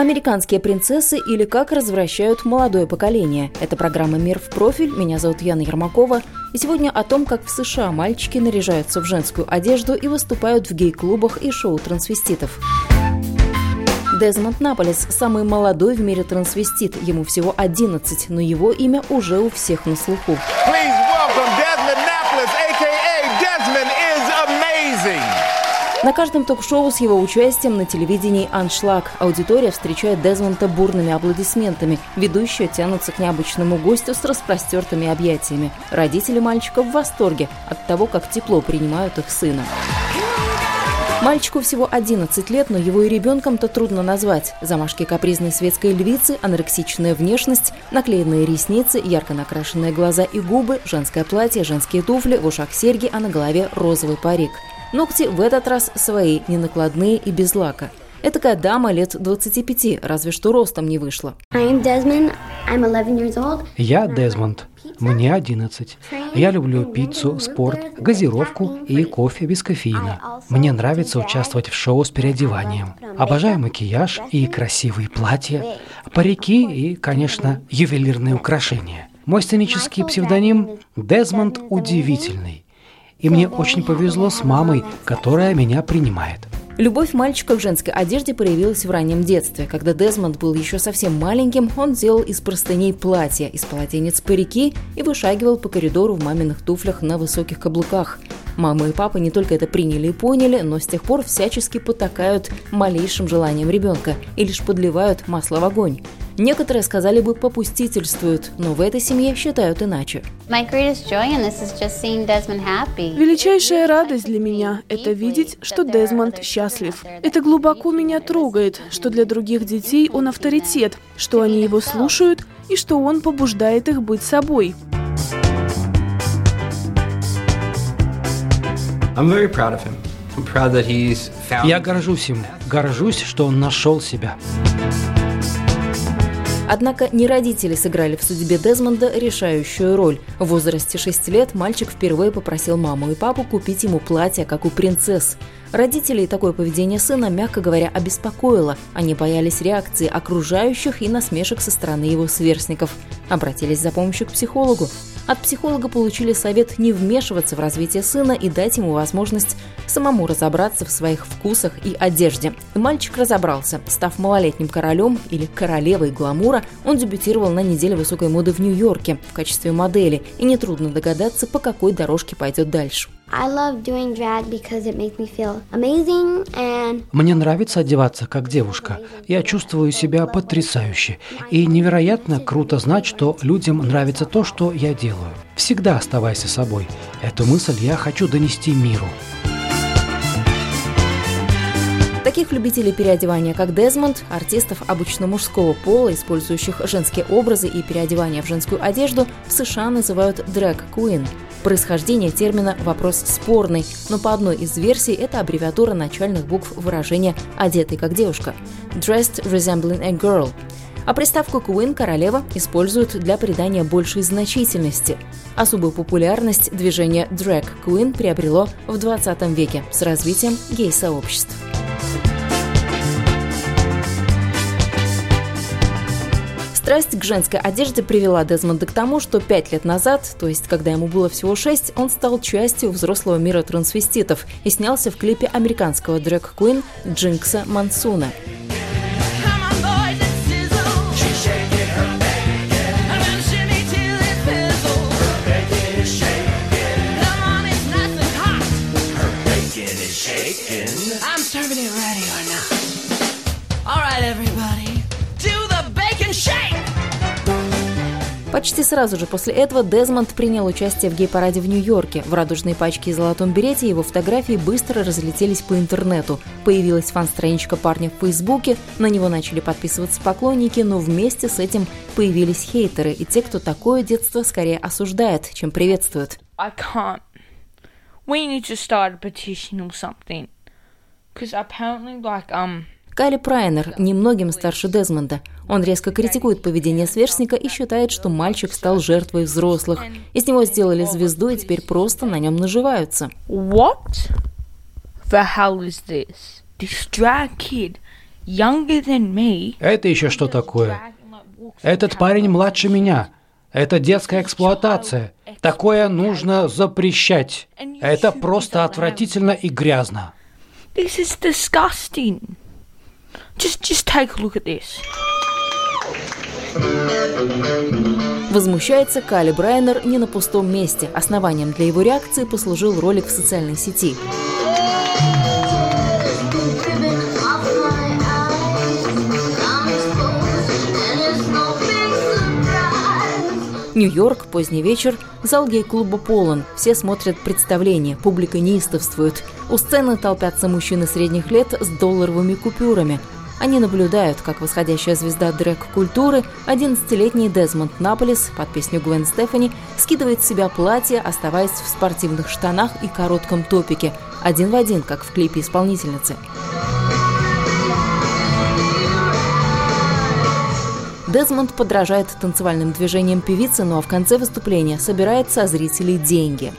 Американские принцессы или как развращают молодое поколение. Это программа «Мир в профиль». Меня зовут Яна Ермакова. И сегодня о том, как в США мальчики наряжаются в женскую одежду и выступают в гей-клубах и шоу трансвеститов. Дезмонд Наполес – самый молодой в мире трансвестит. Ему всего 11, но его имя уже у всех на слуху. Please На каждом ток-шоу с его участием на телевидении «Аншлаг» аудитория встречает Дезмонта бурными аплодисментами. Ведущие тянутся к необычному гостю с распростертыми объятиями. Родители мальчика в восторге от того, как тепло принимают их сына. Мальчику всего 11 лет, но его и ребенком-то трудно назвать. Замашки капризной светской львицы, анорексичная внешность, наклеенные ресницы, ярко накрашенные глаза и губы, женское платье, женские туфли, в ушах серьги, а на голове розовый парик – Ногти в этот раз свои, не накладные и без лака. Этакая дама лет 25, разве что ростом не вышла. Я Дезмонд. Мне 11. Я люблю пиццу, спорт, газировку и кофе без кофеина. Мне нравится участвовать в шоу с переодеванием. Обожаю макияж и красивые платья, парики и, конечно, ювелирные украшения. Мой сценический псевдоним Дезмонд Удивительный. И мне очень повезло с мамой, которая меня принимает. Любовь мальчика в женской одежде проявилась в раннем детстве. Когда Дезмонд был еще совсем маленьким, он делал из простыней платья, из полотенец парики и вышагивал по коридору в маминых туфлях на высоких каблуках. Мама и папа не только это приняли и поняли, но с тех пор всячески потакают малейшим желанием ребенка и лишь подливают масло в огонь. Некоторые сказали бы попустительствуют, но в этой семье считают иначе. Величайшая радость для меня – это видеть, что Дезмонд счастлив. Это глубоко меня трогает, что для других детей он авторитет, что они его слушают и что он побуждает их быть собой. Я горжусь им, горжусь, что он нашел себя. Однако не родители сыграли в судьбе Дезмонда решающую роль. В возрасте 6 лет мальчик впервые попросил маму и папу купить ему платье, как у принцесс. Родителей такое поведение сына, мягко говоря, обеспокоило. Они боялись реакции окружающих и насмешек со стороны его сверстников. Обратились за помощью к психологу. От психолога получили совет не вмешиваться в развитие сына и дать ему возможность самому разобраться в своих вкусах и одежде. Мальчик разобрался. Став малолетним королем или королевой гламура, он дебютировал на неделе высокой моды в Нью-Йорке в качестве модели, и нетрудно догадаться, по какой дорожке пойдет дальше. Мне нравится одеваться как девушка. Я чувствую себя потрясающе. И невероятно круто знать, что людям нравится то, что я делаю. Всегда оставайся собой. Эту мысль я хочу донести миру. Таких любителей переодевания, как Дезмонд, артистов обычно мужского пола, использующих женские образы и переодевание в женскую одежду, в США называют дрэг-куин. Происхождение термина – вопрос спорный, но по одной из версий это аббревиатура начальных букв выражения «одетый как девушка» – «dressed resembling a girl», а приставку «queen» королева используют для придания большей значительности. Особую популярность движение «drag queen» приобрело в 20 веке с развитием гей-сообществ. Страсть к женской одежде привела Дезмонда к тому, что пять лет назад, то есть когда ему было всего шесть, он стал частью взрослого мира трансвеститов и снялся в клипе американского дрэк-куин Джинкса Мансуна. I'm serving it ready or not. All right, everybody. Почти сразу же после этого Дезмонд принял участие в гей-параде в Нью-Йорке. В радужной пачке и золотом берете его фотографии быстро разлетелись по интернету. Появилась фан-страничка парня в Фейсбуке, на него начали подписываться поклонники, но вместе с этим появились хейтеры и те, кто такое детство скорее осуждает, чем приветствует. Because apparently, like, um, Кайли Прайнер немногим старше Дезмонда. Он резко критикует поведение сверстника и считает, что мальчик стал жертвой взрослых. Из него сделали звезду и теперь просто на нем наживаются. What the hell is this? This drag kid younger than me. Это еще что такое? Этот парень младше меня. Это детская эксплуатация. Такое нужно запрещать. Это просто отвратительно и грязно. This is disgusting. Just, just take a look at this. Возмущается Кали Брайнер не на пустом месте. Основанием для его реакции послужил ролик в социальной сети. Нью-Йорк, поздний вечер, зал гей-клуба полон. Все смотрят представление, публика неистовствует. У сцены толпятся мужчины средних лет с долларовыми купюрами. Они наблюдают, как восходящая звезда дрэк-культуры, 11-летний Дезмонд Наполис под песню Гвен Стефани, скидывает с себя платье, оставаясь в спортивных штанах и коротком топике, один в один, как в клипе исполнительницы. Дезмонд подражает танцевальным движениям певицы, ну а в конце выступления собирает со зрителей деньги.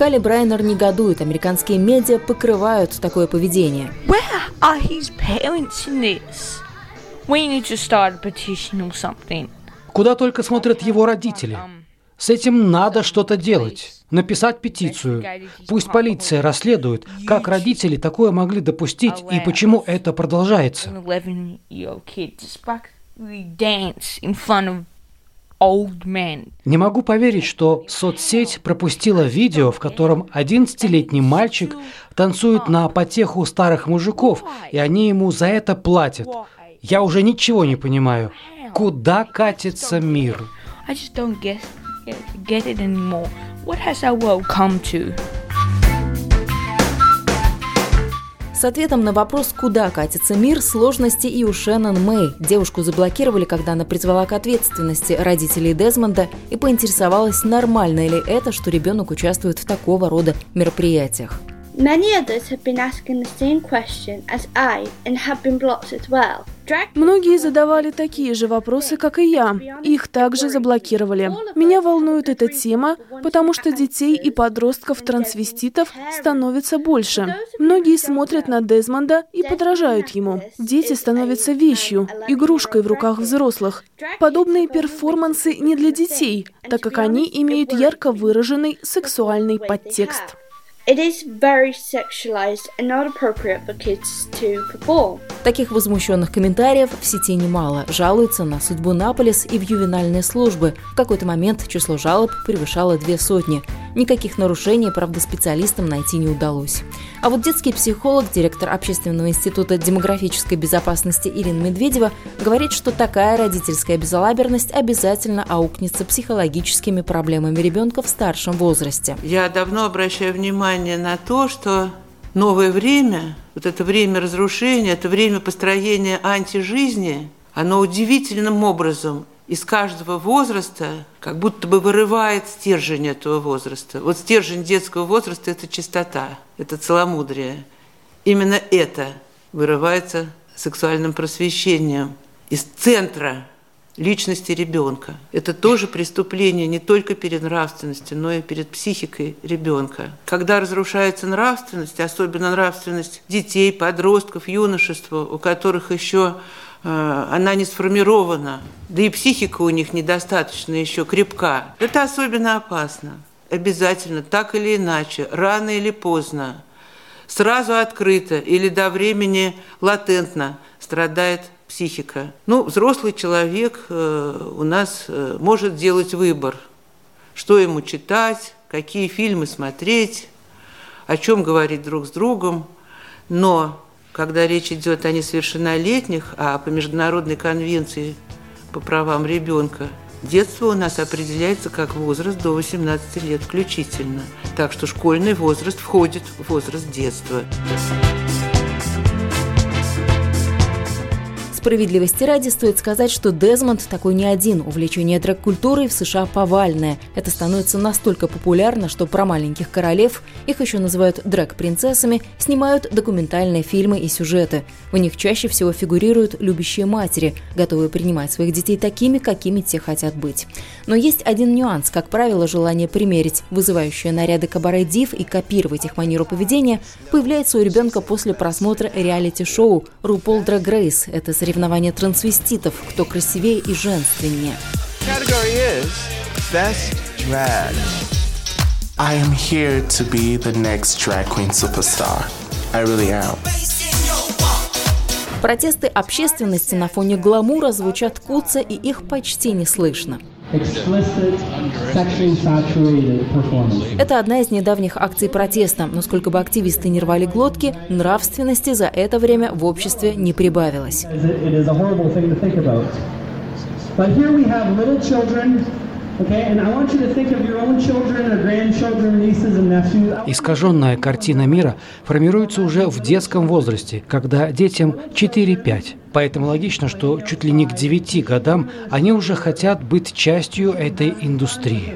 Кали Брайнер негодует. Американские медиа покрывают такое поведение. Where are his parents in this? We need to start a petition or something. Куда только смотрят его родители. С этим надо что-то делать. Написать петицию. Пусть полиция расследует, как родители такое могли допустить и почему это продолжается. Не могу поверить, что соцсеть пропустила видео, в котором 11-летний мальчик танцует на потеху старых мужиков, и они ему за это платят. Я уже ничего не понимаю. Куда катится мир? What has our world come to? С ответом на вопрос, куда катится мир, сложности и у Шеннон Мэй. Девушку заблокировали, когда она призвала к ответственности родителей Дезмонда и поинтересовалась, нормально ли это, что ребенок участвует в такого рода мероприятиях. Многие задавали такие же вопросы, как и я. Их также заблокировали. Меня волнует эта тема, потому что детей и подростков-трансвеститов становится больше. Многие смотрят на Дезмонда и подражают ему. Дети становятся вещью, игрушкой в руках взрослых. Подобные перформансы не для детей, так как они имеют ярко выраженный сексуальный подтекст. It is very sexualized and not appropriate for kids to perform. Таких возмущенных комментариев в сети немало. Жалуются на судьбу Наполис и в ювенальные службы. В какой-то момент число жалоб превышало две сотни. Никаких нарушений, правда, специалистам найти не удалось. А вот детский психолог, директор Общественного института демографической безопасности Ирина Медведева говорит, что такая родительская безалаберность обязательно аукнется психологическими проблемами ребенка в старшем возрасте. Я давно обращаю внимание на то, что новое время, вот это время разрушения, это время построения антижизни, оно удивительным образом из каждого возраста как будто бы вырывает стержень этого возраста. Вот стержень детского возраста – это чистота, это целомудрие. Именно это вырывается сексуальным просвещением из центра личности ребенка. Это тоже преступление не только перед нравственностью, но и перед психикой ребенка. Когда разрушается нравственность, особенно нравственность детей, подростков, юношества, у которых еще Э, она не сформирована, да и психика у них недостаточно еще крепка. Это особенно опасно. Обязательно, так или иначе, рано или поздно, сразу открыто или до времени латентно страдает психика. Ну, взрослый человек э, у нас э, может делать выбор, что ему читать, какие фильмы смотреть, о чем говорить друг с другом, но когда речь идет о несовершеннолетних, а по Международной конвенции по правам ребенка, детство у нас определяется как возраст до 18 лет включительно. Так что школьный возраст входит в возраст детства. Справедливости ради стоит сказать, что Дезмонд такой не один. Увлечение дрэк-культурой в США повальное. Это становится настолько популярно, что про маленьких королев, их еще называют дрэк-принцессами, снимают документальные фильмы и сюжеты. В них чаще всего фигурируют любящие матери, готовые принимать своих детей такими, какими те хотят быть. Но есть один нюанс. Как правило, желание примерить вызывающие наряды кабаре-див и копировать их манеру поведения появляется у ребенка после просмотра реалити-шоу «RuPaul Drag Race». Это среди соревнования трансвеститов, кто красивее и женственнее. I am here to be the next drag queen superstar. I really am. Протесты общественности на фоне гламура звучат куца, и их почти не слышно. Это одна из недавних акций протеста, но сколько бы активисты не рвали глотки, нравственности за это время в обществе не прибавилось. Искаженная картина мира формируется уже в детском возрасте, когда детям 4-5. Поэтому логично, что чуть ли не к 9 годам они уже хотят быть частью этой индустрии.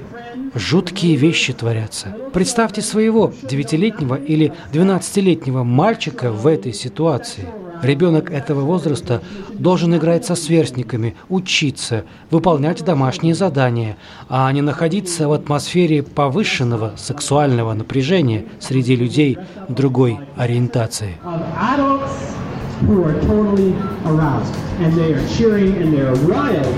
Жуткие вещи творятся. Представьте своего девятилетнего или двенадцатилетнего мальчика в этой ситуации – Ребенок этого возраста должен играть со сверстниками, учиться, выполнять домашние задания, а не находиться в атмосфере повышенного сексуального напряжения среди людей другой ориентации. Who are totally aroused and they are cheering and they are wild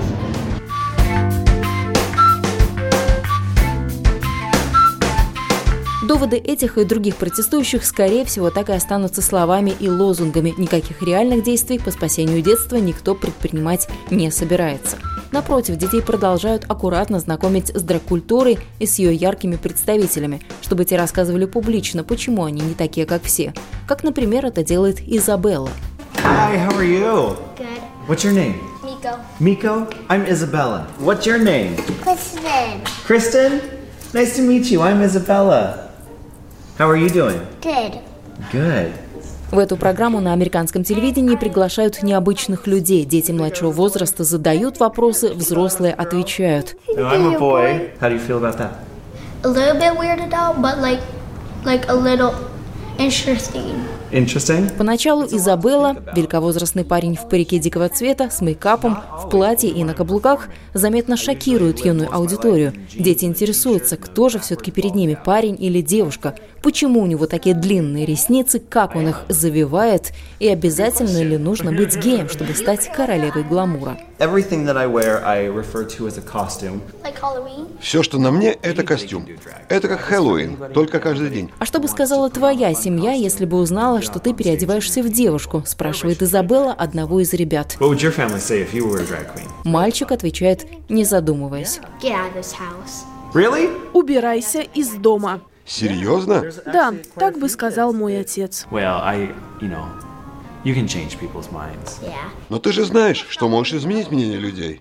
Доводы этих и других протестующих, скорее всего, так и останутся словами и лозунгами. Никаких реальных действий по спасению детства никто предпринимать не собирается. Напротив, детей продолжают аккуратно знакомить с драг-культурой и с ее яркими представителями, чтобы те рассказывали публично, почему они не такие, как все. Как, например, это делает Изабелла. Hi, how are you? Good. What's your name? Miko. Miko? I'm Isabella. What's your name? Kristen. Kristen? Nice to meet you. I'm Isabella. How are you doing? Good. Good. В эту программу на американском телевидении приглашают необычных людей. Дети младшего возраста задают вопросы, взрослые отвечают. I'm a boy. How do you feel about that? A little bit weirded out, but like, like Поначалу Изабелла, великовозрастный парень в парике дикого цвета, с мейкапом, в платье и на каблуках, заметно шокирует юную аудиторию. Дети интересуются, кто же все-таки перед ними, парень или девушка, почему у него такие длинные ресницы, как он их завивает, и обязательно ли нужно быть геем, чтобы стать королевой гламура. Все, что на мне, это костюм. Это как Хэллоуин, только каждый день. А что бы сказала твоя семья, если бы узнала, что ты переодеваешься в девушку? Спрашивает Изабелла одного из ребят. Мальчик отвечает, не задумываясь. Really? Убирайся из дома. Серьезно? Да, так бы сказал мой отец. Well, I, you know, you can change people's minds. Yeah. Но ты же знаешь, что можешь изменить мнение людей.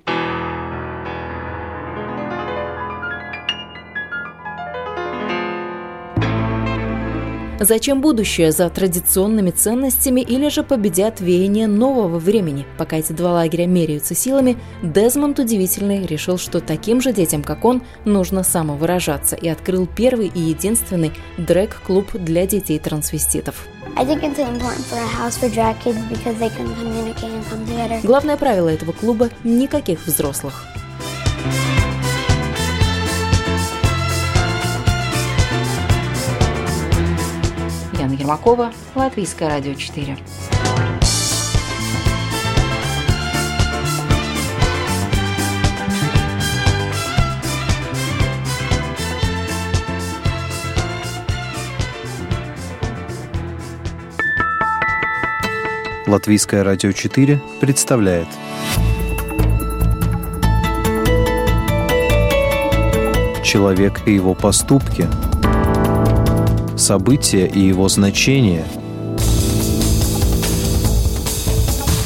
Зачем будущее за традиционными ценностями или же победят веяния нового времени? Пока эти два лагеря меряются силами, Дезмонд удивительный решил, что таким же детям, как он, нужно самовыражаться и открыл первый и единственный дрэк-клуб для детей-трансвеститов. Главное правило этого клуба – никаких взрослых. Ермакова, Латвийское радио 4. Латвийское радио 4 представляет Человек и его поступки – события и его значение.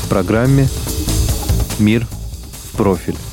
В программе «Мир в профиль».